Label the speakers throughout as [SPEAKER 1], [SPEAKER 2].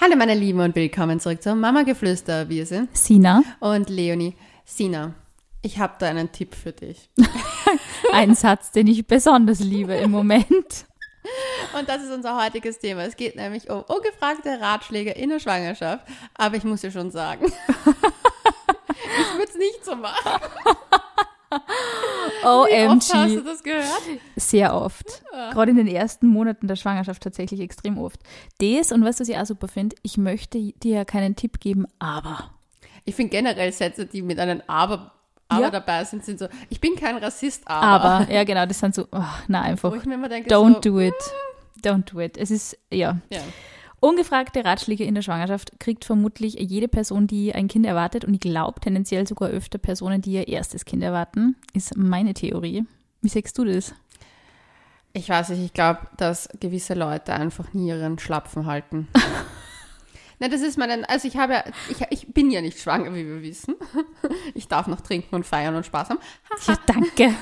[SPEAKER 1] Hallo meine Lieben und willkommen zurück zum Mama Geflüster. Wir sind
[SPEAKER 2] Sina.
[SPEAKER 1] und Leonie. Sina, ich habe da einen Tipp für dich.
[SPEAKER 2] Ein Satz, den ich besonders liebe im Moment.
[SPEAKER 1] Und das ist unser heutiges Thema. Es geht nämlich um ungefragte Ratschläge in der Schwangerschaft. Aber ich muss dir schon sagen, ich würde es nicht so machen. Wie oft hast du
[SPEAKER 2] OMG.
[SPEAKER 1] das gehört?
[SPEAKER 2] Sehr oft. Gerade in den ersten Monaten der Schwangerschaft tatsächlich extrem oft. Das und was, was ich auch super finde, ich möchte dir ja keinen Tipp geben, aber.
[SPEAKER 1] Ich finde generell Sätze, die mit einem Aber, aber
[SPEAKER 2] Ja.
[SPEAKER 1] dabei sind, sind so, ich bin kein Rassist, aber.
[SPEAKER 2] Aber, ja genau, das sind so, oh, na einfach.
[SPEAKER 1] Denke,
[SPEAKER 2] Don't
[SPEAKER 1] so,
[SPEAKER 2] do it. Don't do it. Es ist, ja.
[SPEAKER 1] Ja.
[SPEAKER 2] Ungefragte Ratschläge in der Schwangerschaft kriegt vermutlich jede Person, die ein Kind erwartet und ich glaube tendenziell sogar öfter Personen, die ihr erstes Kind erwarten, ist meine Theorie. Wie sagst du das?
[SPEAKER 1] Ich weiß nicht, ich glaube, dass gewisse Leute einfach nie ihren Schlapfen halten. Na, das ist meine, also ich habe ja, ich, ich bin ja nicht schwanger, wie wir wissen. Ich darf noch trinken und feiern und Spaß haben.
[SPEAKER 2] Ja, danke.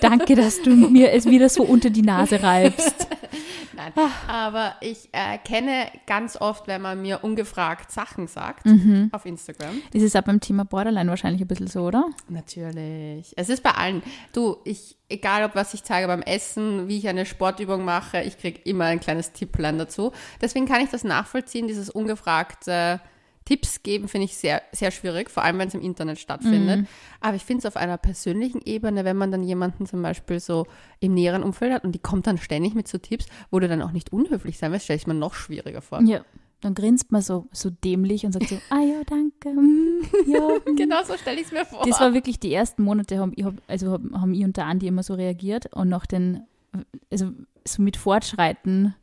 [SPEAKER 2] danke, dass du mir es wieder so unter die Nase reibst.
[SPEAKER 1] Nein, aber ich äh, kenne ganz oft, wenn man mir ungefragt Sachen sagt auf Instagram.
[SPEAKER 2] Das ist auch beim Thema Borderline wahrscheinlich ein bisschen so, oder?
[SPEAKER 1] Natürlich. Es ist bei allen. Du, ich, egal ob was ich zeige beim Essen, wie ich eine Sportübung mache, ich kriege immer ein kleines Tipplein dazu. Deswegen kann ich das nachvollziehen, dieses ungefragte Tipps geben, finde ich sehr, sehr schwierig, vor allem wenn es im Internet stattfindet. Aber ich finde es auf einer persönlichen Ebene, wenn man dann jemanden zum Beispiel so im näheren Umfeld hat und die kommt dann ständig mit so Tipps, wo du dann auch nicht unhöflich sein willst, stelle ich mir noch schwieriger vor.
[SPEAKER 2] Ja. Dann grinst man so, so dämlich und sagt so, ah ja, danke. mm, Ja. mm.
[SPEAKER 1] Genau so stelle ich es mir vor.
[SPEAKER 2] Das war wirklich die ersten Monate, haben, ich also haben, ich und der Andi immer so reagiert und nach den, also so mit Fortschreiten,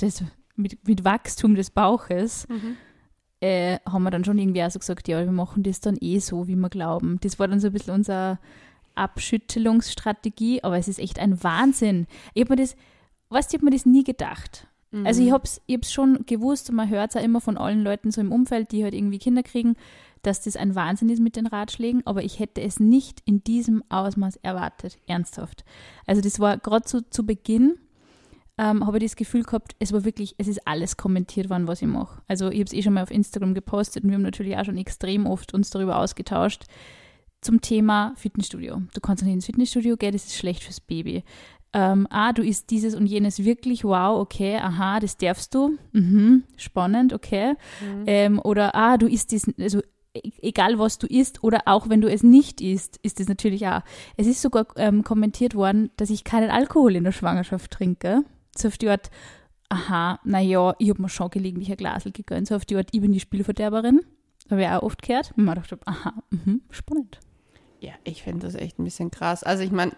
[SPEAKER 2] des, mit, mit Wachstum des Bauches,
[SPEAKER 1] Mhm.
[SPEAKER 2] Äh, haben wir dann schon irgendwie auch so gesagt, ja, wir machen das dann eh so, wie wir glauben. Das war dann so ein bisschen unsere Abschüttelungsstrategie, aber es ist echt ein Wahnsinn. Ich habe mir das, weißt du, ich habe mir das nie gedacht. Also ich habe es ich hab's schon gewusst und man hört es auch immer von allen Leuten so im Umfeld, die halt irgendwie Kinder kriegen, dass das ein Wahnsinn ist mit den Ratschlägen, aber ich hätte es nicht in diesem Ausmaß erwartet, ernsthaft. Also das war gerade so zu Beginn, ähm, habe ich das Gefühl gehabt, es war wirklich, es ist alles kommentiert worden, was ich mache. Also ich habe es eh schon mal auf Instagram gepostet und wir haben natürlich auch schon extrem oft uns darüber ausgetauscht zum Thema Fitnessstudio. Du kannst nicht ins Fitnessstudio gehen, das ist schlecht fürs Baby. Ähm, ah, du isst dieses und jenes wirklich, wow, okay, aha, das darfst du, mhm, spannend, okay. Ähm, oder ah, du isst diesen, also e- egal was du isst oder auch wenn du es nicht isst, ist es natürlich auch. Es ist sogar ähm, kommentiert worden, dass ich keinen Alkohol in der Schwangerschaft trinke. So auf die Art, aha, naja, ich habe mir schon gelegentlich ein Glasel gegönnt, so auf die Art, ich bin die Spielverderberin. Habe ich auch oft gehört. Und man dachte, aha, mhm, spannend.
[SPEAKER 1] Ja, ich finde das echt ein bisschen krass. Also ich meine,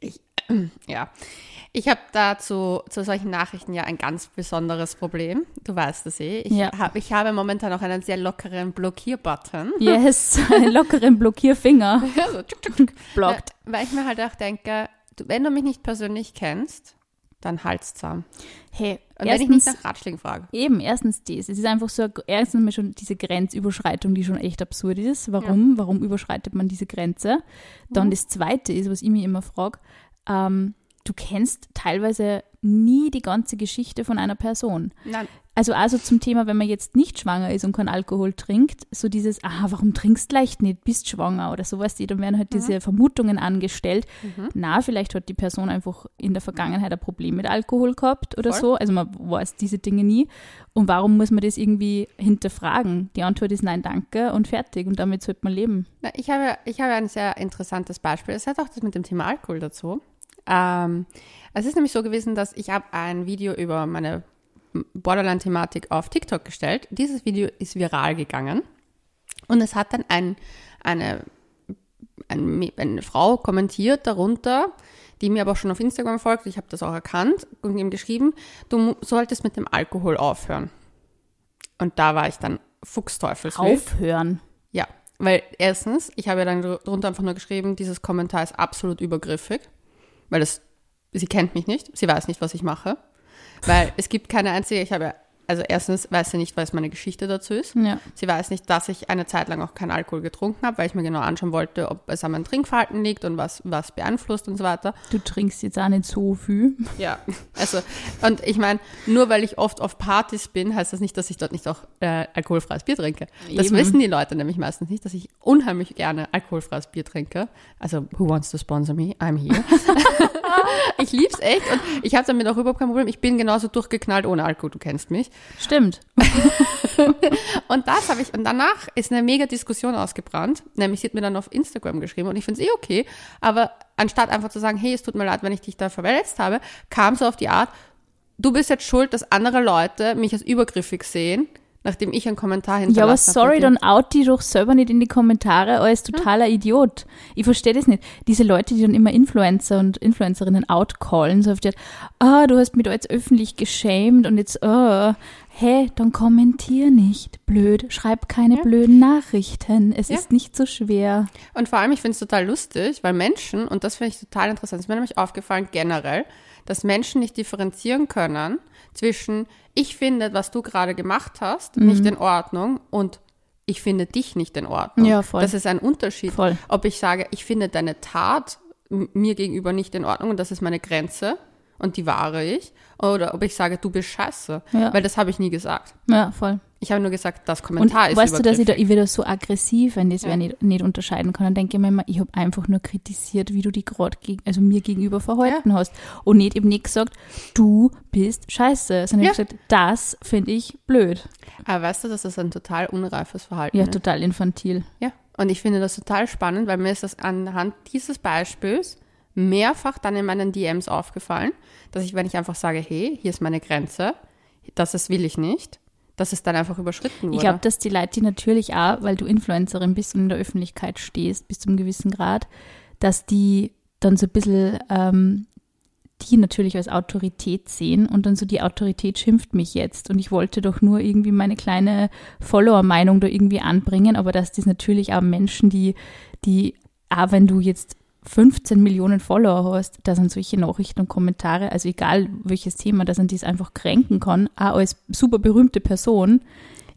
[SPEAKER 1] ich, ja, ich habe dazu zu solchen Nachrichten ja ein ganz besonderes Problem. Du weißt das eh. Ich,
[SPEAKER 2] Ja.
[SPEAKER 1] hab, ich habe momentan auch einen sehr lockeren Blockierbutton.
[SPEAKER 2] Yes, einen lockeren Blockierfinger.
[SPEAKER 1] Ja, so tschuk, tschuk, tschuk.
[SPEAKER 2] Blockt.
[SPEAKER 1] Weil, weil ich mir halt auch denke, du, wenn du mich nicht persönlich kennst, dann halt's zusammen.
[SPEAKER 2] Hey,
[SPEAKER 1] Und wenn ich nicht
[SPEAKER 2] erstens,
[SPEAKER 1] nach Ratschlägen frage.
[SPEAKER 2] eben, erstens das. Es ist einfach so, erstens mal schon diese Grenzüberschreitung, die schon echt absurd ist. Warum? Warum überschreitet man diese Grenze? Dann das Zweite ist, was ich mich immer frage, ähm, du kennst teilweise nie die ganze Geschichte von einer Person.
[SPEAKER 1] Nein,
[SPEAKER 2] Also also zum Thema, wenn man jetzt nicht schwanger ist und keinen Alkohol trinkt, so dieses, aha, warum trinkst du leicht nicht, bist schwanger oder sowas, dann werden halt diese Vermutungen angestellt. Na, vielleicht hat die Person einfach in der Vergangenheit ein Problem mit Alkohol gehabt oder
[SPEAKER 1] Voll.
[SPEAKER 2] so. Also man weiß diese Dinge nie. Und warum muss man das irgendwie hinterfragen? Die Antwort ist nein, danke und fertig. Und damit sollte man leben.
[SPEAKER 1] Na, Ich habe, ich habe ein sehr interessantes Beispiel. Es hat auch das mit dem Thema Alkohol dazu. Ähm, es ist nämlich so gewesen, dass ich habe ein Video über meine Borderline-Thematik auf TikTok gestellt. Dieses Video ist viral gegangen und es hat dann ein, eine, ein, eine Frau kommentiert darunter, die mir aber auch schon auf Instagram folgt. Ich habe das auch erkannt und ihm geschrieben, du solltest mit dem Alkohol aufhören. Und da war ich dann fuchsteufelswild.
[SPEAKER 2] Aufhören.
[SPEAKER 1] Ja, weil erstens, ich habe ja dann drunter einfach nur geschrieben, dieses Kommentar ist absolut übergriffig, weil das, sie kennt mich nicht, sie weiß nicht, was ich mache, weil es gibt keine einzige, ich habe ja also erstens weiß sie nicht, was meine Geschichte dazu ist.
[SPEAKER 2] Ja.
[SPEAKER 1] Sie weiß nicht, dass ich eine Zeit lang auch keinen Alkohol getrunken habe, weil ich mir genau anschauen wollte, ob es an meinem Trinkverhalten liegt und was, was beeinflusst und so weiter.
[SPEAKER 2] Du trinkst jetzt auch nicht so viel.
[SPEAKER 1] Ja, also, und ich meine, nur weil ich oft auf Partys bin, heißt das nicht, dass ich dort nicht auch äh, alkoholfreies Bier trinke. Das
[SPEAKER 2] Eben.
[SPEAKER 1] wissen die Leute nämlich meistens nicht, dass ich unheimlich gerne alkoholfreies Bier trinke. Also, who wants to sponsor me? I'm here. ich lieb's echt und ich habe damit auch überhaupt kein Problem. Ich bin genauso durchgeknallt ohne Alkohol, du kennst mich.
[SPEAKER 2] Stimmt.
[SPEAKER 1] Und das habe ich, und danach ist eine mega Diskussion ausgebrannt. Nämlich, sie hat mir dann auf Instagram geschrieben und ich finde es eh okay. Aber anstatt einfach zu sagen, hey, es tut mir leid, wenn ich dich da verletzt habe, kam so auf die Art, du bist jetzt schuld, dass andere Leute mich als übergriffig sehen, nachdem ich einen Kommentar
[SPEAKER 2] Ja, aber
[SPEAKER 1] hinterlassen habe.
[SPEAKER 2] sorry,
[SPEAKER 1] bei dir.
[SPEAKER 2] dann out die doch selber nicht in die Kommentare als totaler Idiot. Ich verstehe das nicht. Diese Leute, die dann immer Influencer und Influencerinnen outcallen, so auf die Art, ah, du hast mich da jetzt öffentlich geschämt und jetzt, oh, hä, dann kommentier nicht. Blöd, schreib keine
[SPEAKER 1] Ja.
[SPEAKER 2] blöden Nachrichten. Es
[SPEAKER 1] Ja.
[SPEAKER 2] ist nicht so schwer.
[SPEAKER 1] Und vor allem, ich finde es total lustig, weil Menschen, und das finde ich total interessant, ist mir nämlich aufgefallen generell, dass Menschen nicht differenzieren können zwischen, ich finde, was du gerade gemacht hast,
[SPEAKER 2] Mhm.
[SPEAKER 1] nicht in Ordnung und ich finde dich nicht in Ordnung.
[SPEAKER 2] Ja, voll.
[SPEAKER 1] Das ist ein Unterschied.
[SPEAKER 2] Voll.
[SPEAKER 1] Ob ich sage, ich finde deine Tat mir gegenüber nicht in Ordnung und das ist meine Grenze und die wahre ich, oder ob ich sage, du bist scheiße.
[SPEAKER 2] Ja.
[SPEAKER 1] Weil das habe ich nie gesagt.
[SPEAKER 2] Ja, voll.
[SPEAKER 1] Ich habe nur gesagt, das
[SPEAKER 2] Und
[SPEAKER 1] Kommentar ist
[SPEAKER 2] weißt du, dass ich da, ich werde so aggressiv, wenn das
[SPEAKER 1] Ja.
[SPEAKER 2] wer nicht, nicht unterscheiden kann. Dann denke ich mir immer, ich habe einfach nur kritisiert, wie du die gerade gegen, also mir gegenüber verhalten hast. Und nicht eben nicht gesagt, du bist scheiße. Sondern
[SPEAKER 1] Ja.
[SPEAKER 2] ich gesagt, das finde ich blöd.
[SPEAKER 1] Aber weißt du, das ist ein total unreifes Verhalten.
[SPEAKER 2] Ja,
[SPEAKER 1] ist?
[SPEAKER 2] total infantil.
[SPEAKER 1] Ja, und ich finde das total spannend, weil mir ist das anhand dieses Beispiels mehrfach dann in meinen DMs aufgefallen, dass ich, wenn ich einfach sage, hey, hier ist meine Grenze, das ist will ich nicht, dass es dann einfach überschritten wurde.
[SPEAKER 2] Ich glaube, dass die Leute die natürlich auch, weil du Influencerin bist und in der Öffentlichkeit stehst, bis zu einem gewissen Grad, dass die dann so ein bisschen ähm, die natürlich als Autorität sehen und dann so die Autorität schimpft mich jetzt und ich wollte doch nur irgendwie meine kleine Follower-Meinung da irgendwie anbringen, aber dass das natürlich auch Menschen, die, die, auch wenn du jetzt 15 Millionen Follower hast, da sind solche Nachrichten und Kommentare, also egal welches Thema, dass man dies einfach kränken kann, auch als super berühmte Person,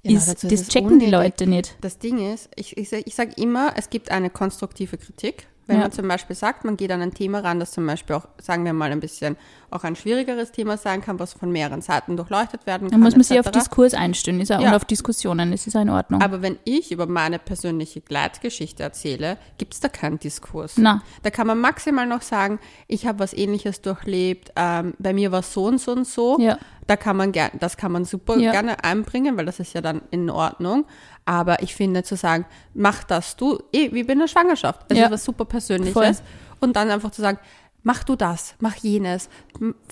[SPEAKER 1] Ja,
[SPEAKER 2] ist,
[SPEAKER 1] dazu ist
[SPEAKER 2] das
[SPEAKER 1] es
[SPEAKER 2] checken die. Leute nicht.
[SPEAKER 1] Das Ding ist, ich, ich, ich sage immer, es gibt eine konstruktive Kritik. Wenn
[SPEAKER 2] Ja.
[SPEAKER 1] man zum Beispiel sagt, man geht an ein Thema ran, das zum Beispiel auch, sagen wir mal, ein bisschen auch ein schwierigeres Thema sein kann, was von mehreren Seiten durchleuchtet werden
[SPEAKER 2] Da
[SPEAKER 1] kann.
[SPEAKER 2] muss man sich auf. Diskurs einstellen ist auch,
[SPEAKER 1] Ja.
[SPEAKER 2] und auf Diskussionen, das ist auch in Ordnung.
[SPEAKER 1] Aber wenn ich über meine persönliche Gleitgeschichte erzähle, gibt es da keinen Diskurs.
[SPEAKER 2] Na.
[SPEAKER 1] Da kann man maximal noch sagen, ich habe was ähnliches durchlebt, ähm, bei mir war so und so und so.
[SPEAKER 2] Ja.
[SPEAKER 1] Da kann man das kann man super
[SPEAKER 2] Ja.
[SPEAKER 1] gerne einbringen, weil das ist ja dann in Ordnung. Aber ich finde zu sagen, mach das du, eh, wie bei einer Schwangerschaft. Das
[SPEAKER 2] Ja.
[SPEAKER 1] ist was super Persönliches.
[SPEAKER 2] Voll.
[SPEAKER 1] Und dann einfach zu sagen, mach du das, mach jenes,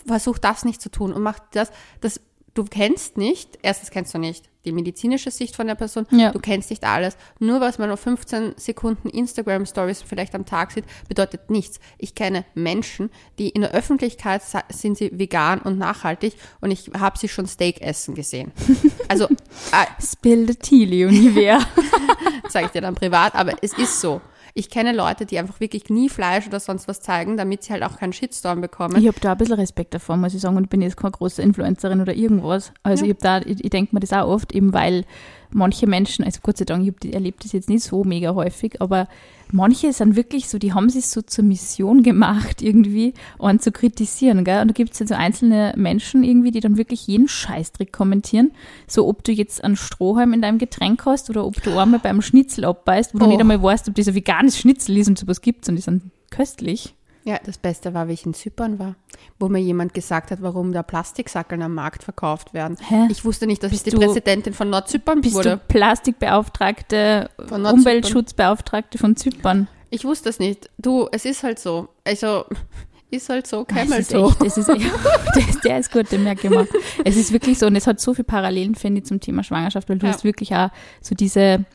[SPEAKER 1] versuch das nicht zu tun und mach das, das, du kennst nicht, erstens kennst du nicht die medizinische Sicht von der Person,
[SPEAKER 2] Ja.
[SPEAKER 1] du kennst nicht alles. Nur was man auf 15 Sekunden Instagram-Stories vielleicht am Tag sieht, bedeutet nichts. Ich kenne Menschen, die in der Öffentlichkeit sind sie vegan und nachhaltig und ich habe sie schon Steak essen gesehen. Also, äh,
[SPEAKER 2] Spill the tea, Leonie
[SPEAKER 1] sage ich dir dann privat, aber es ist so. Ich kenne Leute, die einfach wirklich nie Fleisch oder sonst was zeigen, damit sie halt auch keinen Shitstorm bekommen.
[SPEAKER 2] Ich habe da ein bisschen Respekt davor, muss ich sagen, und bin jetzt keine große Influencerin oder irgendwas. Also
[SPEAKER 1] Ja.
[SPEAKER 2] ich habe da, ich, ich denke mir das auch oft, eben weil manche Menschen, also Gott sei Dank, ich erlebe das jetzt nicht so mega häufig, aber manche sind wirklich so, die haben sich so zur Mission gemacht, irgendwie, und zu kritisieren, gell? Und da gibt es ja so einzelne Menschen irgendwie, die dann wirklich jeden Scheißtrick kommentieren. So, ob du jetzt einen Strohhalm in deinem Getränk hast oder ob du einmal beim Schnitzel abbeißt, wo du
[SPEAKER 1] Oh.
[SPEAKER 2] nicht einmal weißt, ob das ein veganes Schnitzel ist und sowas gibt's und die sind köstlich.
[SPEAKER 1] Ja, das Beste war, wie ich in Zypern war, wo mir jemand gesagt hat, warum da Plastiksackeln am Markt verkauft werden.
[SPEAKER 2] Hä?
[SPEAKER 1] Ich wusste nicht, dass
[SPEAKER 2] Bist
[SPEAKER 1] ich die
[SPEAKER 2] du-
[SPEAKER 1] Präsidentin von Nordzypern
[SPEAKER 2] Bist
[SPEAKER 1] wurde.
[SPEAKER 2] du Plastikbeauftragte,
[SPEAKER 1] Von.
[SPEAKER 2] Umweltschutzbeauftragte von Zypern?
[SPEAKER 1] Ich wusste es nicht. Du, es ist halt so. Also, ist halt so, Camel
[SPEAKER 2] ist
[SPEAKER 1] so.
[SPEAKER 2] echt, das ist echt, der, der ist gut, den merke ich mal. Es ist wirklich so, und es hat so viele Parallelen, finde ich, zum Thema Schwangerschaft, weil du
[SPEAKER 1] Ja.
[SPEAKER 2] hast wirklich auch so diese,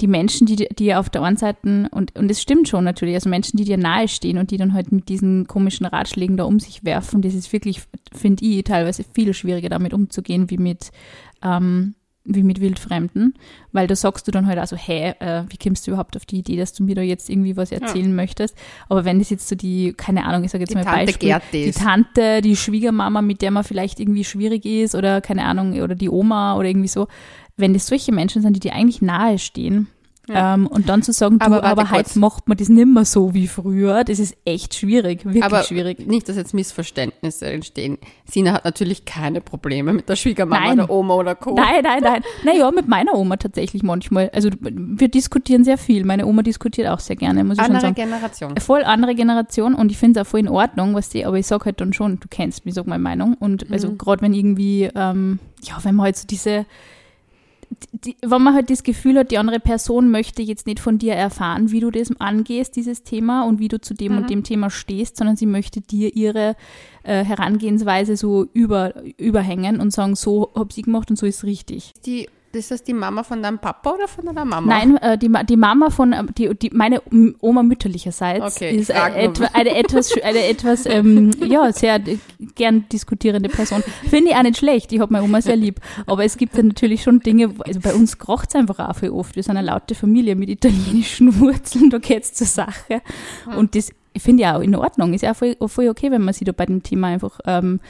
[SPEAKER 2] die Menschen, die dir auf der einen Seite, und, und es stimmt schon natürlich, also Menschen, die dir nahestehen und die dann halt mit diesen komischen Ratschlägen da um sich werfen, das ist wirklich, finde ich, teilweise viel schwieriger damit umzugehen, wie mit, ähm, wie mit Wildfremden, weil da sagst du dann halt also, hä, äh, wie kommst du überhaupt auf die Idee, dass du mir da jetzt irgendwie was erzählen ja. möchtest? Aber wenn das jetzt so die, keine Ahnung, ich sage jetzt
[SPEAKER 1] die
[SPEAKER 2] mal
[SPEAKER 1] Tante
[SPEAKER 2] Beispiel,
[SPEAKER 1] Gerti
[SPEAKER 2] die. Tante, die Schwiegermama, mit der man vielleicht irgendwie schwierig ist oder keine Ahnung, oder die Oma oder irgendwie so, wenn das solche Menschen sind, die dir eigentlich nahe stehen,
[SPEAKER 1] Ja.
[SPEAKER 2] ähm, und dann zu sagen, du,
[SPEAKER 1] Aber
[SPEAKER 2] heute macht man das nicht mehr so wie früher, das ist echt schwierig, wirklich
[SPEAKER 1] Aber
[SPEAKER 2] schwierig.
[SPEAKER 1] nicht, dass jetzt Missverständnisse entstehen. Sina hat natürlich keine Probleme mit der Schwiegermama
[SPEAKER 2] Nein.
[SPEAKER 1] oder Oma oder Co.
[SPEAKER 2] Nein, nein, nein. Naja, mit meiner Oma tatsächlich manchmal. Also wir diskutieren sehr viel. Meine Oma diskutiert auch sehr gerne, muss ich schon
[SPEAKER 1] Andere
[SPEAKER 2] sagen.
[SPEAKER 1] Generation.
[SPEAKER 2] Voll andere Generation und ich finde es auch voll in Ordnung, was die, aber ich sag halt dann schon, du kennst mich, sag meine Meinung. Und also
[SPEAKER 1] Mhm.
[SPEAKER 2] gerade wenn irgendwie, ähm, ja, wenn man halt so diese, die, wenn man halt das Gefühl hat, die andere Person möchte jetzt nicht von dir erfahren, wie du das angehst, dieses Thema und wie du zu dem
[SPEAKER 1] Mhm.
[SPEAKER 2] und dem Thema stehst, sondern sie möchte dir ihre äh, Herangehensweise so über, überhängen und sagen, so hab sie gemacht und so ist richtig.
[SPEAKER 1] Die, ist das die Mama von deinem Papa oder von deiner Mama?
[SPEAKER 2] Nein, äh, die, die Mama von, äh, die, die, meine Oma mütterlicherseits
[SPEAKER 1] Okay,
[SPEAKER 2] ist
[SPEAKER 1] frag
[SPEAKER 2] äh, etwa, eine etwas, eine etwas ähm, ja, sehr gern diskutierende Person. Finde ich auch nicht schlecht, ich habe meine Oma sehr lieb. Aber es gibt dann natürlich schon Dinge, also bei uns kracht es einfach auch viel oft. Wir sind eine laute Familie mit italienischen Wurzeln, da geht's zur Sache. Und das finde ich auch in Ordnung. Ist ja auch voll, voll okay, wenn man sich da bei dem Thema einfach ähm,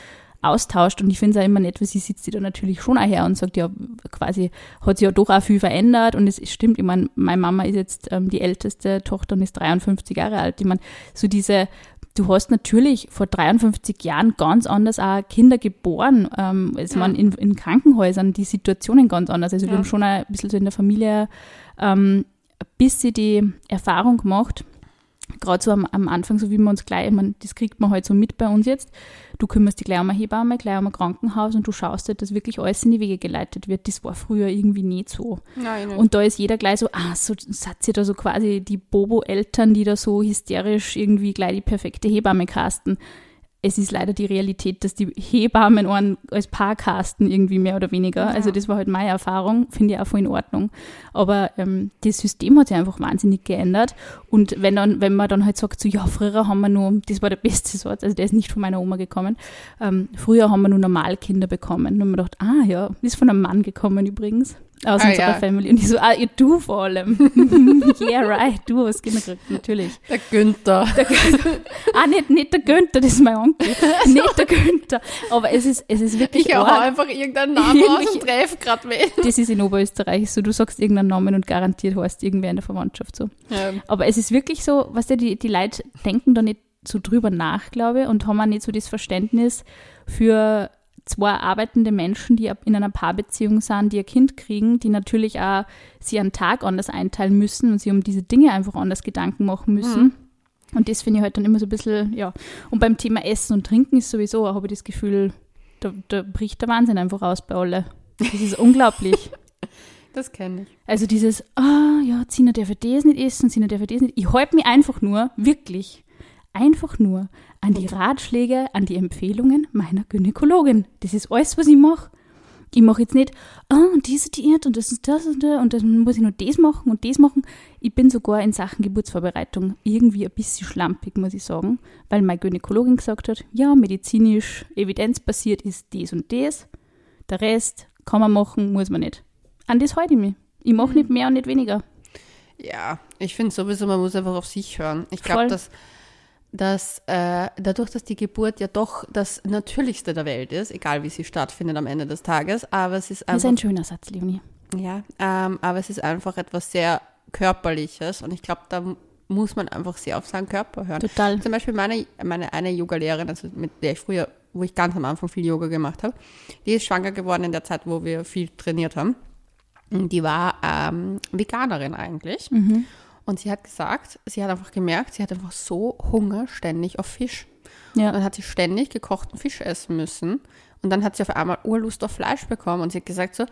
[SPEAKER 2] austauscht. Und ich finde es auch immer nett, weil sie sitzt sie da natürlich schon auch her und sagt, ja, quasi hat sich ja doch auch viel verändert. Und es stimmt, ich meine, meine Mama ist jetzt ähm, die älteste Tochter und ist 53 Jahre alt. Ich meine, so diese, du hast natürlich vor 53 Jahren ganz anders auch Kinder geboren. Ähm, es
[SPEAKER 1] Ja.
[SPEAKER 2] waren in, in Krankenhäusern die Situationen ganz anders. Also wir
[SPEAKER 1] Ja.
[SPEAKER 2] haben schon ein bisschen so in der Familie ähm, ein bisschen die Erfahrung gemacht, gerade so am, am Anfang, so wie man uns gleich, ich mein, das kriegt man halt so mit bei uns jetzt, du kümmerst dich gleich um eine Hebamme, gleich um ein Krankenhaus und du schaust halt, dass wirklich alles in die Wege geleitet wird. Das war früher irgendwie nicht so.
[SPEAKER 1] Nein, nein.
[SPEAKER 2] Und da ist jeder gleich so, ah, so seid ihr da so quasi die Bobo-Eltern, die da so hysterisch irgendwie gleich die perfekte Hebamme casten. Es ist leider die Realität, dass die Hebammen einen als Paar casten, irgendwie mehr oder weniger.
[SPEAKER 1] Ja.
[SPEAKER 2] Also das war halt meine Erfahrung, finde ich auch voll in Ordnung. Aber ähm, das System hat sich einfach wahnsinnig geändert. Und wenn dann, wenn man dann halt sagt, so ja, früher haben wir nur, das war der beste Satz, also der ist nicht von meiner Oma gekommen, ähm, früher haben wir nur Normalkinder bekommen. Und man gedacht, ah ja, ist von einem Mann gekommen übrigens, aus
[SPEAKER 1] Ah,
[SPEAKER 2] unserer
[SPEAKER 1] ja.
[SPEAKER 2] Family. Und ich so, ah, du vor allem. yeah, right, du hast Kinder gekriegt, natürlich.
[SPEAKER 1] der Günther.
[SPEAKER 2] Ah, nicht, nicht der Günther, das ist mein Onkel. Nicht der Günther. Aber es ist, es ist wirklich
[SPEAKER 1] Ich hau einfach irgendeinen Namen
[SPEAKER 2] Irgendwelche-
[SPEAKER 1] und treff gerade wen.
[SPEAKER 2] Das ist in Oberösterreich so, du sagst irgendeinen Namen und garantiert heißt irgendwer in der Verwandtschaft so.
[SPEAKER 1] Ja.
[SPEAKER 2] Aber es ist wirklich so, was weißt du, die, die Leute denken da nicht so drüber nach, glaube ich, und haben auch nicht so das Verständnis für zwei arbeitende Menschen, die in einer Paarbeziehung sind, die ein Kind kriegen, die natürlich auch sie einen Tag anders einteilen müssen und sie um diese Dinge einfach anders Gedanken machen müssen. Und das finde ich halt dann immer so ein bisschen, ja. Und beim Thema Essen und Trinken ist sowieso, habe ich das Gefühl, da, da bricht der Wahnsinn einfach aus bei alle. Das ist unglaublich.
[SPEAKER 1] Das kenne ich.
[SPEAKER 2] Also dieses, ah ja, Zina darf das nicht essen, Zina darf das nicht. Ich halte mich einfach nur, wirklich, einfach nur an die Ratschläge, an die Empfehlungen meiner Gynäkologin. Das ist alles, was ich mache. Ich mache jetzt nicht, ah, diese Diät und das ist das und das und dann muss ich noch das machen und das machen. Ich bin sogar in Sachen Geburtsvorbereitung irgendwie ein bisschen schlampig, muss ich sagen, weil meine Gynäkologin gesagt hat, ja, medizinisch, evidenzbasiert ist das und das. Der Rest kann man machen, muss man nicht. An das halte ich mich. Ich mache nicht mehr und nicht weniger.
[SPEAKER 1] Ja, ich finde sowieso, man muss einfach auf sich hören. Ich glaube, dass, dass äh, dadurch, dass die Geburt ja doch das Natürlichste der Welt ist, egal wie sie stattfindet am Ende des Tages, aber es ist
[SPEAKER 2] Das ist
[SPEAKER 1] einfach,
[SPEAKER 2] ein schöner Satz, Leonie.
[SPEAKER 1] ja, ähm, aber es ist einfach etwas sehr Körperliches und ich glaube, da muss man einfach sehr auf seinen Körper hören.
[SPEAKER 2] Total.
[SPEAKER 1] Zum Beispiel meine, meine eine Yoga-Lehrerin, also mit der ich früher, wo ich ganz am Anfang viel Yoga gemacht habe, die ist schwanger geworden in der Zeit, wo wir viel trainiert haben. Und die war ähm, Veganerin eigentlich.
[SPEAKER 2] Mhm.
[SPEAKER 1] Und sie hat gesagt, sie hat einfach gemerkt, sie hat einfach so Hunger ständig auf Fisch.
[SPEAKER 2] Ja.
[SPEAKER 1] Dann hat sie ständig gekochten Fisch essen müssen. Und dann hat sie auf einmal Urlust auf Fleisch bekommen. Und sie hat gesagt so,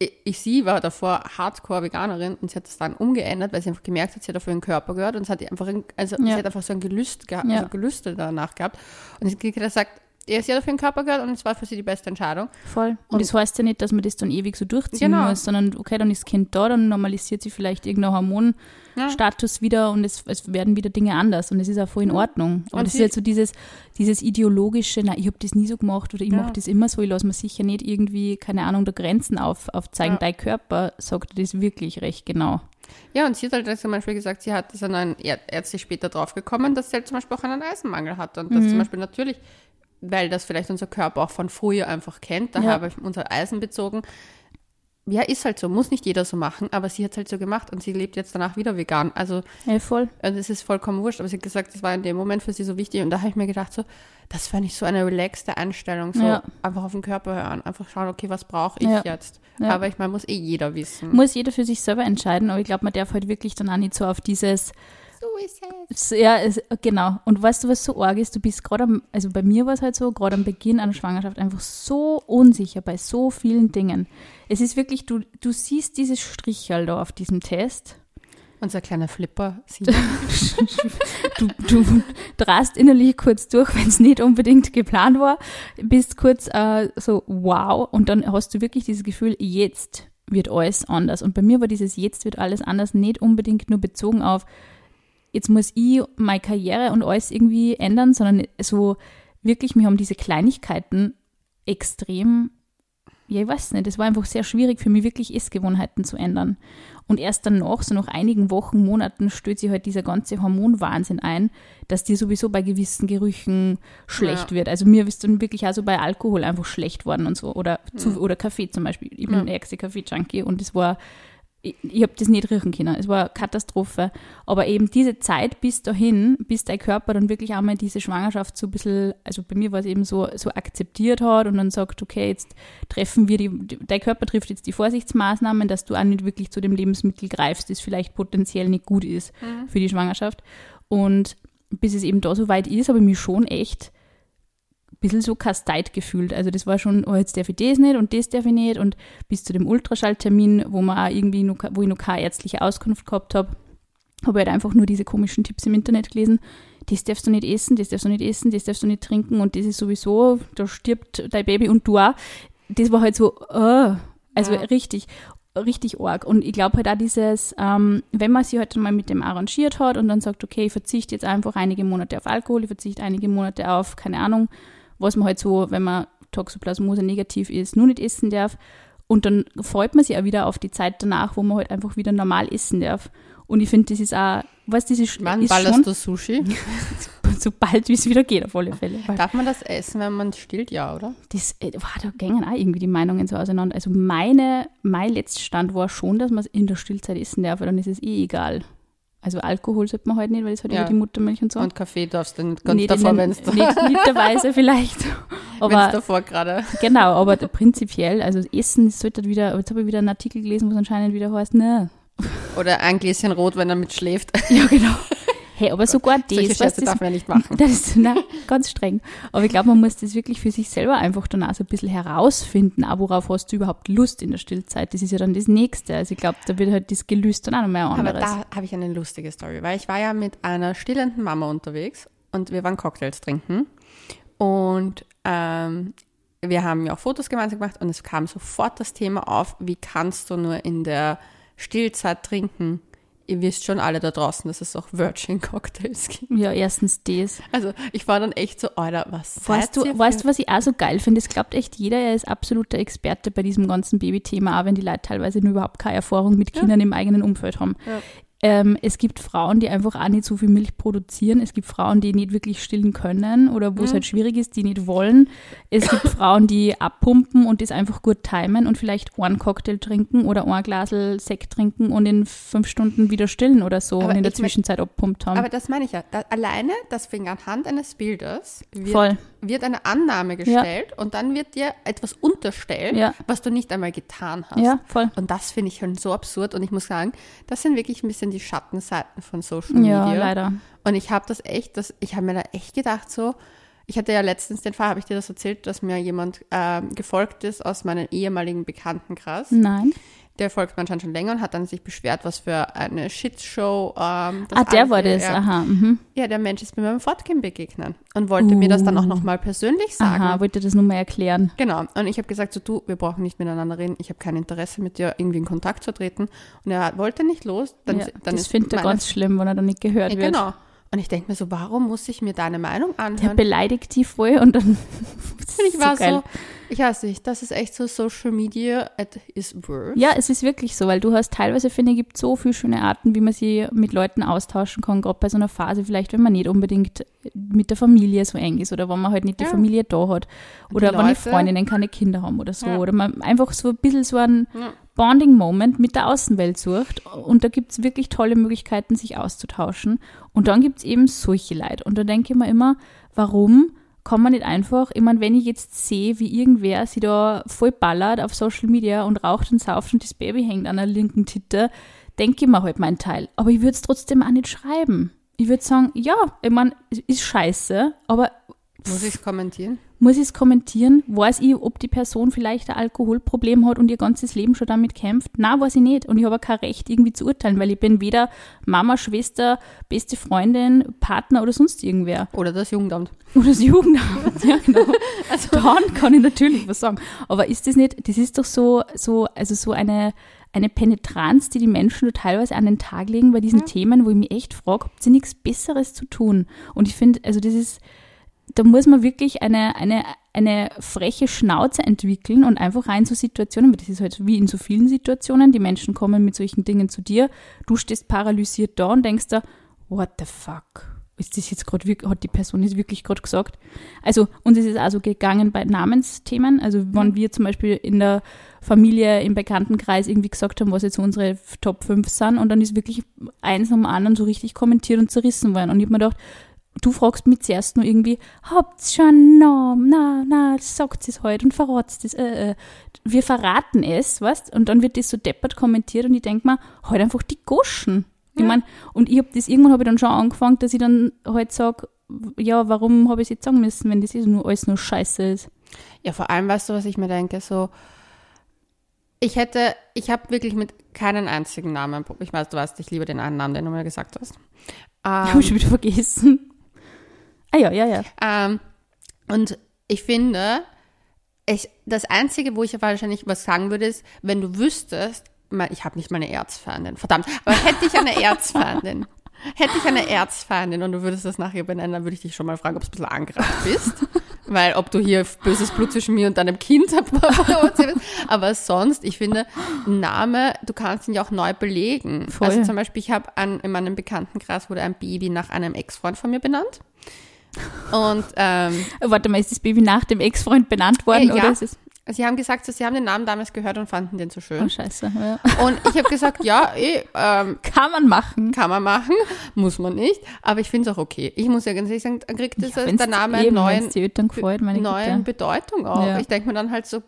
[SPEAKER 1] ich, sie war davor Hardcore-Veganerin und sie hat das dann umgeändert, weil sie einfach gemerkt hat, sie hat auf ihren Körper gehört und sie hat einfach, ein- also
[SPEAKER 2] Ja.
[SPEAKER 1] sie hat einfach so ein Gelüst gehabt,
[SPEAKER 2] Ja.
[SPEAKER 1] also Gelüste danach gehabt. Und sie hat gesagt, er sie hat auf ihren Körper gehört und es war für sie die beste Entscheidung.
[SPEAKER 2] Voll. Und,
[SPEAKER 1] Und-
[SPEAKER 2] das heißt ja nicht, dass man das dann ewig so durchziehen
[SPEAKER 1] Genau.
[SPEAKER 2] muss, sondern okay, dann ist das Kind da, dann normalisiert sich vielleicht irgendein Hormonstatus wieder und es, es werden wieder Dinge anders und es ist auch voll in Ordnung. Und
[SPEAKER 1] Und
[SPEAKER 2] das ist
[SPEAKER 1] sie-
[SPEAKER 2] jetzt so dieses, dieses ideologische, na, ich habe das nie so gemacht oder ich
[SPEAKER 1] Ja.
[SPEAKER 2] mache das immer so, ich lasse mir sicher nicht irgendwie, keine Ahnung, da Grenzen auf, aufzeigen.
[SPEAKER 1] Ja.
[SPEAKER 2] Dein Körper sagt das wirklich recht genau.
[SPEAKER 1] Ja, und sie hat halt zum Beispiel gesagt, sie hat, ist an ein Är- ärztlich später drauf gekommen, dass sie halt zum Beispiel auch einen Eisenmangel hat. Und das
[SPEAKER 2] Mhm.
[SPEAKER 1] zum Beispiel natürlich, weil das vielleicht unser Körper auch von früher einfach kennt, daher
[SPEAKER 2] Ja.
[SPEAKER 1] habe ich unser Eisen bezogen. Ja, ist halt so, muss nicht jeder so machen, aber sie hat es halt so gemacht und sie lebt jetzt danach wieder vegan. Also
[SPEAKER 2] Ja, voll.
[SPEAKER 1] Und es ist vollkommen wurscht, aber sie hat gesagt, das war in dem Moment für sie so wichtig. Und da habe ich mir gedacht, so, das fand ich so eine relaxte Einstellung. So
[SPEAKER 2] Ja.
[SPEAKER 1] einfach auf den Körper hören, einfach schauen, okay, was brauche ich
[SPEAKER 2] Ja.
[SPEAKER 1] jetzt? Aber ich meine, muss eh jeder wissen.
[SPEAKER 2] Muss jeder für sich selber entscheiden, aber ich glaube, man darf halt wirklich dann auch nicht so auf dieses,
[SPEAKER 1] ist es.
[SPEAKER 2] So, Ja, es, genau. Und weißt du, was so arg ist? Du bist gerade am, also bei mir war es halt so, gerade am Beginn einer Schwangerschaft einfach so unsicher bei so vielen Dingen. Es ist wirklich, du, du siehst dieses Strichel da auf diesem Test.
[SPEAKER 1] Unser kleiner Flipper.
[SPEAKER 2] Du, du drast innerlich kurz durch, wenn es nicht unbedingt geplant war, bist kurz äh, so wow und dann hast du wirklich dieses Gefühl, jetzt wird alles anders. Und bei mir war dieses jetzt wird alles anders nicht unbedingt nur bezogen auf jetzt muss ich meine Karriere und alles irgendwie ändern, sondern so wirklich, mir haben diese Kleinigkeiten extrem, ja, ich weiß nicht, es war einfach sehr schwierig für mich, wirklich Essgewohnheiten zu ändern. Und erst danach, so nach einigen Wochen, Monaten, stößt sich halt dieser ganze Hormonwahnsinn ein, dass dir sowieso bei gewissen Gerüchen schlecht
[SPEAKER 1] Ja.
[SPEAKER 2] wird. Also mir ist dann wirklich auch so bei Alkohol einfach schlecht worden und so. Oder, zu, oder Kaffee zum Beispiel. Ich bin
[SPEAKER 1] Ja.
[SPEAKER 2] der ärgste Kaffee-Junkie und es war ich, ich habe das nicht riechen können. Es war eine Katastrophe. Aber eben diese Zeit bis dahin, bis dein Körper dann wirklich einmal diese Schwangerschaft so ein bisschen, also bei mir war es eben so, so akzeptiert hat und dann sagt, okay, jetzt treffen wir die, dein Körper trifft jetzt die Vorsichtsmaßnahmen, dass du auch nicht wirklich zu dem Lebensmittel greifst, das vielleicht potenziell nicht gut ist für die Schwangerschaft. Und bis es eben da so weit ist, habe ich mich schon echt bisschen so kasteit gefühlt. Also das war schon, oh, jetzt darf ich das nicht und das darf ich nicht und bis zu dem Ultraschalltermin, wo man auch irgendwie noch, wo ich noch keine ärztliche Auskunft gehabt habe, habe ich halt einfach nur diese komischen Tipps im Internet gelesen. Das darfst du nicht essen, das darfst du nicht essen, das darfst du nicht trinken und das ist sowieso, da stirbt dein Baby und du auch. Das war halt so, oh, also
[SPEAKER 1] Ja.
[SPEAKER 2] richtig, richtig arg. Und ich glaube halt auch dieses, ähm, wenn man sich halt mal mit dem arrangiert hat und dann sagt, okay, ich verzichte jetzt einfach einige Monate auf Alkohol, ich verzichte einige Monate auf, keine Ahnung, was man halt so, wenn man Toxoplasmose negativ ist, nur nicht essen darf. Und dann freut man sich auch wieder auf die Zeit danach, wo man halt einfach wieder normal essen darf. Und ich finde, das ist auch, was das ist,
[SPEAKER 1] Wann
[SPEAKER 2] ist
[SPEAKER 1] ballerst
[SPEAKER 2] schon,
[SPEAKER 1] du Sushi?
[SPEAKER 2] so bald wie es wieder geht, auf alle Fälle. Weil
[SPEAKER 1] Darf man das essen, wenn man stillt? Ja, oder?
[SPEAKER 2] das, äh, wow, da gingen auch irgendwie die Meinungen so auseinander. Also meine, mein letzter Stand war schon, dass man es in der Stillzeit essen darf, weil dann ist es eh egal. Also Alkohol sollte man halt nicht, weil das halt
[SPEAKER 1] Ja.
[SPEAKER 2] über die Muttermilch und so.
[SPEAKER 1] Und Kaffee darfst du nicht ganz
[SPEAKER 2] nicht,
[SPEAKER 1] davor, wenn es
[SPEAKER 2] nicht literweise vielleicht. Aber
[SPEAKER 1] davor gerade.
[SPEAKER 2] Genau, aber da prinzipiell, also Essen sollte wieder, jetzt habe ich wieder einen Artikel gelesen, wo es anscheinend wieder heißt, ne.
[SPEAKER 1] Oder ein Gläschen Rot, wenn er mitschläft.
[SPEAKER 2] Ja, genau. Hey, aber sogar das,
[SPEAKER 1] Solche Scherze
[SPEAKER 2] das,
[SPEAKER 1] darf man ja nicht machen.
[SPEAKER 2] das ist na, ganz streng. Aber ich glaube, man muss das wirklich für sich selber einfach dann auch so ein bisschen herausfinden, auch worauf hast du überhaupt Lust in der Stillzeit. Das ist ja dann das Nächste. Also ich glaube, da wird halt das Gelüst dann auch noch mehr
[SPEAKER 1] Aber
[SPEAKER 2] anderes.
[SPEAKER 1] da habe ich eine lustige Story, weil ich war ja mit einer stillenden Mama unterwegs und wir waren Cocktails trinken und ähm, wir haben ja auch Fotos gemeinsam gemacht und es kam sofort das Thema auf, wie kannst du nur in der Stillzeit trinken? Ihr wisst schon alle da draußen, dass es auch Virgin Cocktails gibt.
[SPEAKER 2] ja, erstens das.
[SPEAKER 1] Also ich war dann echt so, Alter, was
[SPEAKER 2] Weißt du, weißt du, was ich auch so geil finde? Es glaubt echt jeder, er ist absoluter Experte bei diesem ganzen Babythema, auch wenn die Leute teilweise nur überhaupt keine Erfahrung mit Kindern im eigenen Umfeld haben.
[SPEAKER 1] Ja.
[SPEAKER 2] Ähm, es gibt Frauen, die einfach auch nicht so viel Milch produzieren. Es gibt Frauen, die nicht wirklich stillen können oder wo es
[SPEAKER 1] Mhm.
[SPEAKER 2] halt schwierig ist, die nicht wollen. Es gibt Frauen, die abpumpen und das einfach gut timen und vielleicht einen Cocktail trinken oder ein Glasel Sekt trinken und in fünf Stunden wieder stillen oder so
[SPEAKER 1] Aber
[SPEAKER 2] und in der Zwischenzeit abpumpt haben.
[SPEAKER 1] Aber das meine ich ja. Da, alleine, deswegen anhand eines Bildes wird,
[SPEAKER 2] Voll.
[SPEAKER 1] Wird eine Annahme gestellt und dann wird dir etwas unterstellt,
[SPEAKER 2] Ja.
[SPEAKER 1] was du nicht einmal getan hast.
[SPEAKER 2] Ja, voll.
[SPEAKER 1] Und das finde ich schon so absurd. Und ich muss sagen, das sind wirklich ein bisschen die Schattenseiten von Social
[SPEAKER 2] Ja,
[SPEAKER 1] Media.
[SPEAKER 2] leider.
[SPEAKER 1] Und ich habe das echt, das, ich habe mir da echt gedacht, so, ich hatte ja letztens den Fall, habe ich dir das erzählt, dass mir jemand ähm, gefolgt ist aus meinem ehemaligen Bekanntenkreis,
[SPEAKER 2] Nein.
[SPEAKER 1] Der folgt anscheinend schon länger und hat dann sich beschwert, was für eine Shitshow. Ähm,
[SPEAKER 2] ah, der
[SPEAKER 1] alles-
[SPEAKER 2] war das,
[SPEAKER 1] ja.
[SPEAKER 2] aha. Mhm.
[SPEAKER 1] Ja, der Mensch ist mir beim Fortgehen begegnet und wollte mir das dann auch
[SPEAKER 2] Uh.
[SPEAKER 1] nochmal persönlich sagen.
[SPEAKER 2] Aha, wollte das nur mal erklären.
[SPEAKER 1] Genau. Und ich habe gesagt, so du, wir brauchen nicht miteinander reden. Ich habe kein Interesse mit dir irgendwie in Kontakt zu treten. Und er wollte nicht los. Dann,
[SPEAKER 2] ja,
[SPEAKER 1] dann
[SPEAKER 2] das findet er ganz schlimm, wenn er dann nicht gehört
[SPEAKER 1] ja,
[SPEAKER 2] wird.
[SPEAKER 1] Genau. Und ich denke mir so, warum muss ich mir deine Meinung
[SPEAKER 2] Der
[SPEAKER 1] anhören?
[SPEAKER 2] beleidigt die voll und dann.
[SPEAKER 1] Und ich war
[SPEAKER 2] geil.
[SPEAKER 1] so, ich weiß nicht, das ist echt so Social Media at its worst.
[SPEAKER 2] Ja, es ist wirklich so, weil du hast teilweise, finde ich, gibt so viele schöne Arten, wie man sie mit Leuten austauschen kann, gerade bei so einer Phase, vielleicht wenn man nicht unbedingt mit der Familie so eng ist oder wenn man halt nicht die
[SPEAKER 1] Ja.
[SPEAKER 2] Familie da hat oder wenn die Freundinnen keine Kinder haben oder so
[SPEAKER 1] Ja.
[SPEAKER 2] oder man einfach so ein bisschen so ein
[SPEAKER 1] Ja.
[SPEAKER 2] Bonding-Moment mit der Außenwelt sucht und da gibt es wirklich tolle Möglichkeiten, sich auszutauschen und dann gibt es eben solche Leute und da denke ich mir immer, warum kann man nicht einfach, ich meine, wenn ich jetzt sehe, wie irgendwer sie da voll ballert auf Social Media und raucht und sauft und das Baby hängt an der linken Titte, denke ich mir halt meinen Teil. Aber ich würde es trotzdem auch nicht schreiben. Ich würde sagen, ja, ich meine, ist scheiße, aber
[SPEAKER 1] Muss ich es kommentieren?
[SPEAKER 2] Muss ich es kommentieren? Weiß ich, ob die Person vielleicht ein Alkoholproblem hat und ihr ganzes Leben schon damit kämpft? Na, weiß ich nicht. Und ich habe kein Recht, irgendwie zu urteilen, weil ich bin weder Mama, Schwester, beste Freundin, Partner oder sonst irgendwer.
[SPEAKER 1] Oder das Jugendamt.
[SPEAKER 2] Oder das Jugendamt, ja genau. Also dann kann ich natürlich was sagen. Aber ist das nicht, das ist doch so, so, also so eine, eine Penetranz, die die Menschen teilweise an den Tag legen bei diesen Themen, wo ich mich echt frage, habt ihr nichts Besseres zu tun? Und ich finde, also das ist, da muss man wirklich eine, eine, eine freche Schnauze entwickeln und einfach rein so Situationen, weil das ist halt wie in so vielen Situationen, die Menschen kommen mit solchen Dingen zu dir, du stehst paralysiert da und denkst da, what the fuck? Ist das jetzt gerade wirklich, hat die Person das wirklich gerade gesagt? Also, uns ist es also gegangen bei Namensthemen. Also, wenn wir zum Beispiel in der Familie, im Bekanntenkreis irgendwie gesagt haben, was jetzt unsere Top 5 sind, und dann ist wirklich eins am anderen so richtig kommentiert und zerrissen worden. Und ich habe mir gedacht, du fragst mich zuerst nur irgendwie, habt's schon einen Namen? Na, na, sagt es heute und verratzt es. Äh, äh. Wir verraten es, weißt Und dann wird das so deppert kommentiert und ich denk mir, halt einfach die Goschen. Ich
[SPEAKER 1] Ja.
[SPEAKER 2] mein, und ich habe das, irgendwann habe ich dann schon angefangen, dass ich dann halt sage, ja, warum habe ich es jetzt sagen müssen, wenn das eh nur alles nur Scheiße ist?
[SPEAKER 1] Ja, vor allem, weißt du, was ich mir denke? So, ich hätte, ich habe wirklich mit keinen einzigen Namen, ich weiß, du weißt, ich liebe den einen Namen, den du mir gesagt hast.
[SPEAKER 2] habe
[SPEAKER 1] Ähm,
[SPEAKER 2] ich schon wieder vergessen. Ah ja, ja, ja.
[SPEAKER 1] ähm, und ich finde, ich, das Einzige, wo ich wahrscheinlich was sagen würde, ist, wenn du wüsstest, ich habe nicht meine Erzfeindin, verdammt, aber hätte ich eine Erzfeindin, hätte ich eine Erzfeindin und du würdest das nachher benennen, dann würde ich dich schon mal fragen, ob du ein bisschen angerannt bist. Weil ob du hier böses Blut zwischen mir und deinem Kind provozierst. Aber sonst, ich finde, Name, du kannst ihn ja auch neu belegen.
[SPEAKER 2] Voll.
[SPEAKER 1] Also zum Beispiel, ich habe in meinem Bekanntenkreis wurde ein Baby nach einem Ex-Freund von mir benannt. Und ähm,
[SPEAKER 2] Äh, Warte mal, ist das Baby nach dem Ex-Freund benannt worden
[SPEAKER 1] Äh, ja.
[SPEAKER 2] oder ist es?
[SPEAKER 1] sie haben gesagt, so, sie haben den Namen damals gehört und fanden den so
[SPEAKER 2] Oh,
[SPEAKER 1] schön.
[SPEAKER 2] scheiße. Ja.
[SPEAKER 1] Und ich habe gesagt, ja, eh, ähm,
[SPEAKER 2] Kann man machen.
[SPEAKER 1] kann man machen, muss man nicht. Aber ich finde es auch okay. Ich muss ja ganz ehrlich sagen, dann kriegt das
[SPEAKER 2] Wenn's
[SPEAKER 1] der Name
[SPEAKER 2] eben,
[SPEAKER 1] neuen,
[SPEAKER 2] gefällt,
[SPEAKER 1] neuen
[SPEAKER 2] Güte.
[SPEAKER 1] Bedeutung auch.
[SPEAKER 2] Ja.
[SPEAKER 1] Ich denke mir dann halt so,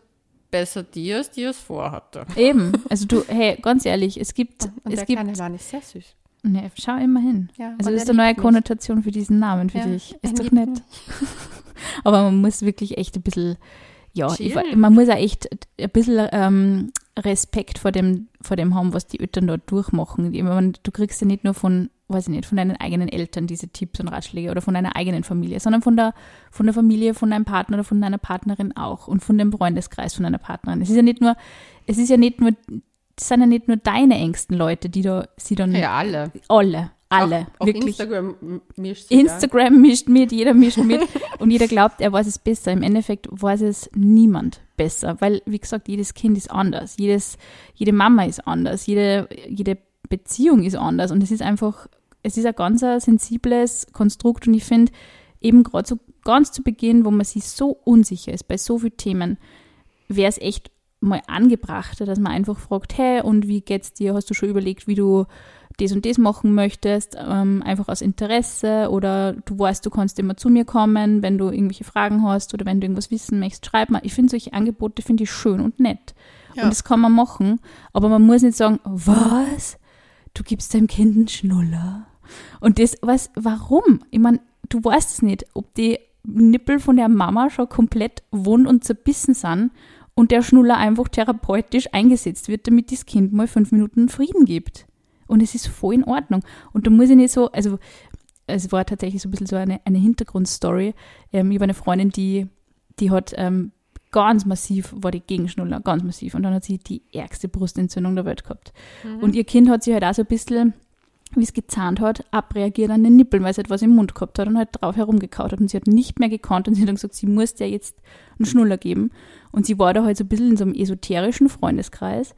[SPEAKER 1] besser dir, als dir es vorhatte.
[SPEAKER 2] Eben. Also du, hey, ganz ehrlich, es gibt,
[SPEAKER 1] Und
[SPEAKER 2] es
[SPEAKER 1] der
[SPEAKER 2] gibt,
[SPEAKER 1] Kleine war nicht sehr süß.
[SPEAKER 2] Ne, schau immer hin.
[SPEAKER 1] Ja,
[SPEAKER 2] Also ist eine neue
[SPEAKER 1] mich.
[SPEAKER 2] Konnotation für diesen Namen für
[SPEAKER 1] Ja,
[SPEAKER 2] dich. Ist doch nett.
[SPEAKER 1] mich.
[SPEAKER 2] Aber man muss wirklich echt ein bisschen, ja, ich, man muss auch echt ein bisschen ähm, Respekt vor dem, vor dem haben, was die Eltern dort durchmachen. Ich meine, du kriegst ja nicht nur von, weiß ich nicht, von deinen eigenen Eltern diese Tipps und Ratschläge oder von deiner eigenen Familie, sondern von der, von der Familie, von deinem Partner oder von deiner Partnerin auch und von dem Freundeskreis von deiner Partnerin. Es ist ja nicht nur, es ist ja nicht nur, es sind ja nicht nur deine engsten Leute, die da, sie dann,
[SPEAKER 1] Ja, alle.
[SPEAKER 2] alle, alle,
[SPEAKER 1] Auch, auch
[SPEAKER 2] wirklich.
[SPEAKER 1] Instagram m- mischt sich
[SPEAKER 2] Instagram mischt mit, jeder mischt mit und jeder glaubt, er weiß es besser. Im Endeffekt weiß es niemand besser, weil, wie gesagt, jedes Kind ist anders, jedes, jede Mama ist anders, jede, jede Beziehung ist anders und es ist einfach, es ist ein ganz sensibles Konstrukt und ich finde, eben gerade so ganz zu Beginn, wo man sich so unsicher ist bei so vielen Themen, wäre es echt mal angebrachter, dass man einfach fragt, hey, und wie geht's dir? Hast du schon überlegt, wie du das und das machen möchtest, ähm, einfach aus Interesse oder du weißt, du kannst immer zu mir kommen, wenn du irgendwelche Fragen hast oder wenn du irgendwas wissen möchtest, schreib mal. Ich finde solche Angebote, finde ich schön und nett.
[SPEAKER 1] Ja.
[SPEAKER 2] Und das kann man machen, aber man muss nicht sagen, was? Du gibst deinem Kind einen Schnuller? Und das, was, warum? Ich meine, du weißt es nicht, ob die Nippel von der Mama schon komplett wund und zerbissen sind und der Schnuller einfach therapeutisch eingesetzt wird, damit das Kind mal fünf Minuten Frieden gibt. Und es ist voll in Ordnung. Und da muss ich nicht so, also es war tatsächlich so ein bisschen so eine, eine Hintergrundstory. Ähm, ich habe eine Freundin, die, die hat ähm, ganz massiv, war die Gegenschnuller, ganz massiv. Und dann hat sie die ärgste Brustentzündung der Welt gehabt. Mhm. Und ihr Kind hat sich halt auch so ein bisschen, wie es gezahnt hat, abreagiert an den Nippeln, weil sie etwas im Mund gehabt hat und halt drauf herumgekaut hat. Und sie hat nicht mehr gekonnt und sie hat dann gesagt, sie muss der jetzt einen Schnuller geben. Und sie war da halt so ein bisschen in so einem esoterischen Freundeskreis.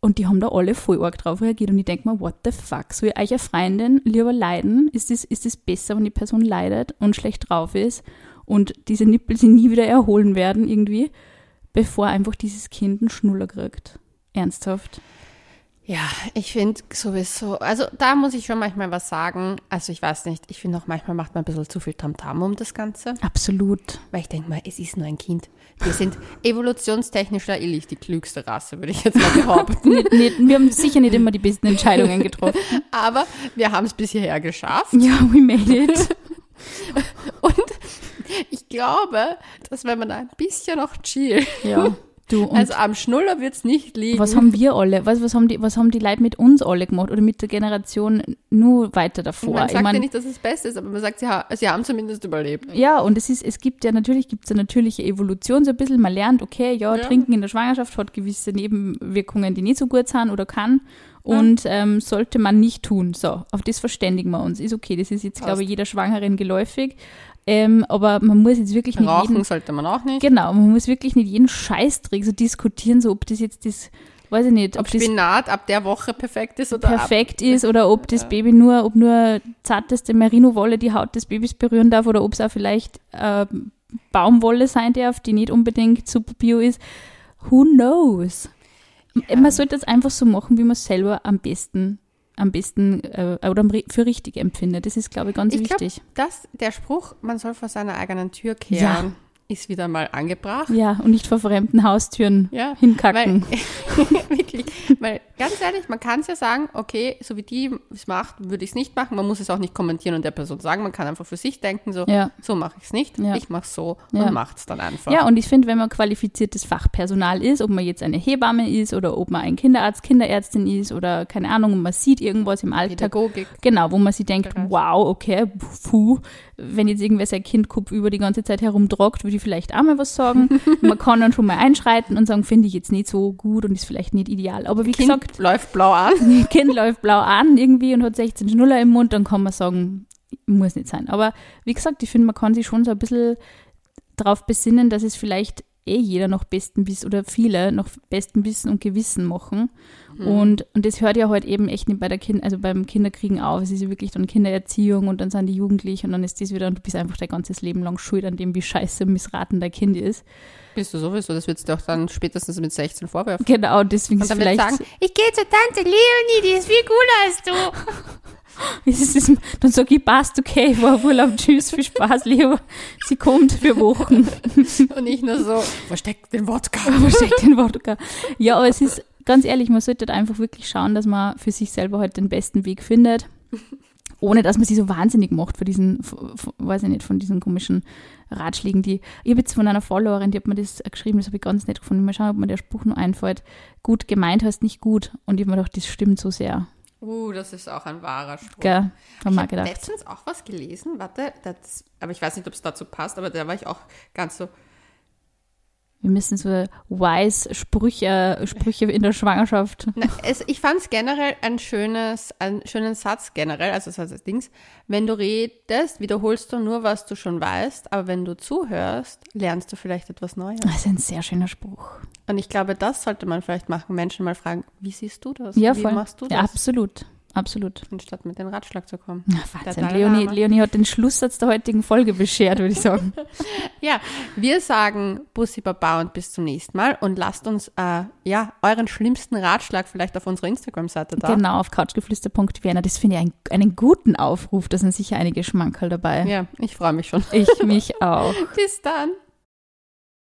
[SPEAKER 2] Und die haben da alle voll arg drauf reagiert. Und ich denke mir, what the fuck? Soll euch eine Freundin lieber leiden? Ist es ist das besser, wenn die Person leidet und schlecht drauf ist? und diese Nippel sie nie wieder erholen werden irgendwie, bevor einfach dieses Kind einen Schnuller kriegt. Ernsthaft.
[SPEAKER 1] Ja, ich finde sowieso, also da muss ich schon manchmal was sagen. Also ich weiß nicht, ich finde auch manchmal macht man ein bisschen zu viel Tamtam um das Ganze.
[SPEAKER 2] Absolut.
[SPEAKER 1] Weil ich denke mal, es ist nur ein Kind. Wir sind evolutionstechnisch da ehrlich die klügste Rasse, würde ich jetzt mal behaupten.
[SPEAKER 2] nicht, nicht, wir haben sicher nicht immer die besten Entscheidungen getroffen.
[SPEAKER 1] Aber wir haben es bis hierher geschafft.
[SPEAKER 2] Ja, we made it.
[SPEAKER 1] Und ich glaube, dass wenn man ein bisschen noch chillt.
[SPEAKER 2] Ja. Du,
[SPEAKER 1] also am Schnuller wird es nicht liegen.
[SPEAKER 2] Was haben wir alle? Was, was, haben die, was haben die Leute mit uns alle gemacht oder mit der Generation nur weiter davor?
[SPEAKER 1] Man sagt ich mein, ja nicht, dass es das Beste ist, aber man sagt, sie, ha sie haben zumindest überlebt.
[SPEAKER 2] Ja, und es ist, es gibt ja natürlich, gibt es eine natürliche Evolution so ein bisschen. Man lernt, okay, ja, ja, Trinken in der Schwangerschaft hat gewisse Nebenwirkungen, die nicht so gut sind oder kann. Und ja. ähm, sollte man nicht tun. So, auf das verständigen wir uns. Ist okay, das ist jetzt, Passt. glaube ich, jeder Schwangeren geläufig. Ähm, aber man muss jetzt wirklich
[SPEAKER 1] nicht Rauchen jeden, sollte man auch nicht.
[SPEAKER 2] Genau, man muss wirklich nicht jeden Scheißdreck so diskutieren, so ob das jetzt das, weiß ich nicht,
[SPEAKER 1] ob, ob Spinat ab der Woche perfekt ist oder
[SPEAKER 2] perfekt ab, ist oder ob das Baby nur, ob nur zarteste Merino-Wolle die Haut des Babys berühren darf oder ob es auch vielleicht äh, Baumwolle sein darf, die nicht unbedingt super bio ist. Who knows? Ja. Man sollte es einfach so machen, wie man es selber am besten am besten äh, oder für richtig empfindet. Das ist, glaube ich, ganz ich wichtig.
[SPEAKER 1] Glaub, dass der Spruch, man soll vor seiner eigenen Tür kehren, ja ist wieder mal angebracht.
[SPEAKER 2] Ja, und nicht vor fremden Haustüren ja, hinkacken.
[SPEAKER 1] Weil, wirklich, weil ganz ehrlich, man kann es ja sagen, okay, so wie die es macht, würde ich es nicht machen. Man muss es auch nicht kommentieren und der Person sagen. Man kann einfach für sich denken, so, ja. so mache ich es nicht, ja. ich mache es so und macht es dann einfach.
[SPEAKER 2] Ja, und ich finde, wenn man qualifiziertes Fachpersonal ist, ob man jetzt eine Hebamme ist oder ob man ein Kinderarzt, Kinderärztin ist oder keine Ahnung, man sieht irgendwas im Alltag. Pädagogik. Genau, wo man sich denkt, wow, okay, puh, wenn jetzt irgendwer sein Kind über die ganze Zeit herumtragt, würde ich vielleicht auch mal was sagen. Man kann dann schon mal einschreiten und sagen, finde ich jetzt nicht so gut und ist vielleicht nicht ideal. Aber wie
[SPEAKER 1] kind
[SPEAKER 2] gesagt.
[SPEAKER 1] läuft blau an.
[SPEAKER 2] Kind läuft blau an irgendwie und hat 16 Schnuller im Mund, dann kann man sagen, muss nicht sein. Aber wie gesagt, ich finde, man kann sich schon so ein bisschen darauf besinnen, dass es vielleicht eh jeder noch besten Wissen oder viele noch besten Wissen und Gewissen machen. Mhm. Und, und das hört ja halt eben echt nicht bei der Kind, also beim Kinderkriegen auf. Es ist ja wirklich dann Kindererziehung und dann sind die Jugendlich und dann ist das wieder und du bist einfach dein ganzes Leben lang schuld an dem, wie scheiße missraten dein Kind ist.
[SPEAKER 1] Bist du sowieso, das würdest du auch dann spätestens mit 16 vorwerfen.
[SPEAKER 2] Genau, deswegen
[SPEAKER 1] und dann vielleicht. sagen, ich gehe zur Tante Leonie, die ist viel cooler als du.
[SPEAKER 2] Dann sage ich, passt, okay, war Urlaub, tschüss, viel Spaß, lieber. Sie kommt für Wochen.
[SPEAKER 1] Und nicht nur so, versteckt den Wodka.
[SPEAKER 2] Versteckt den Wodka. Ja, aber es ist, ganz ehrlich, man sollte halt einfach wirklich schauen, dass man für sich selber halt den besten Weg findet. Ohne dass man sich so wahnsinnig macht für diesen, weiß ich nicht, von diesen komischen Ratschlägen, die. Ich habe jetzt von einer Followerin, die hat mir das geschrieben, das habe ich ganz nett gefunden. Mal schauen, ob mir der Spruch nur einfällt. Gut gemeint heißt nicht gut. Und ich habe mir gedacht, das stimmt so sehr.
[SPEAKER 1] Uh, das ist auch ein wahrer Spruch.
[SPEAKER 2] Gell,
[SPEAKER 1] ich habe letztens auch was gelesen, warte, das, aber ich weiß nicht, ob es dazu passt, aber da war ich auch ganz so.
[SPEAKER 2] Wir müssen so wise Sprüche, Sprüche in der Schwangerschaft.
[SPEAKER 1] Na, es, ich fand es generell ein schönes, einen schönen Satz generell, also das heißt Dings. Wenn du redest, wiederholst du nur, was du schon weißt, aber wenn du zuhörst, lernst du vielleicht etwas Neues.
[SPEAKER 2] Das ist ein sehr schöner Spruch.
[SPEAKER 1] Und ich glaube, das sollte man vielleicht machen, Menschen mal fragen, wie siehst du das?
[SPEAKER 2] Ja,
[SPEAKER 1] wie
[SPEAKER 2] voll.
[SPEAKER 1] machst du das?
[SPEAKER 2] Ja, absolut. Absolut.
[SPEAKER 1] Anstatt mit dem Ratschlag zu kommen.
[SPEAKER 2] Ja, Leonie, Leonie hat den Schlusssatz der heutigen Folge beschert, würde ich sagen.
[SPEAKER 1] ja, wir sagen Bussi Baba und bis zum nächsten Mal und lasst uns äh, ja euren schlimmsten Ratschlag vielleicht auf unserer Instagram-Seite da.
[SPEAKER 2] Genau, auf couchgeflüster.vienna. Das finde ich einen, einen guten Aufruf. Da sind sicher einige Schmankerl dabei.
[SPEAKER 1] Ja, ich freue mich schon.
[SPEAKER 2] Ich mich auch.
[SPEAKER 1] bis dann.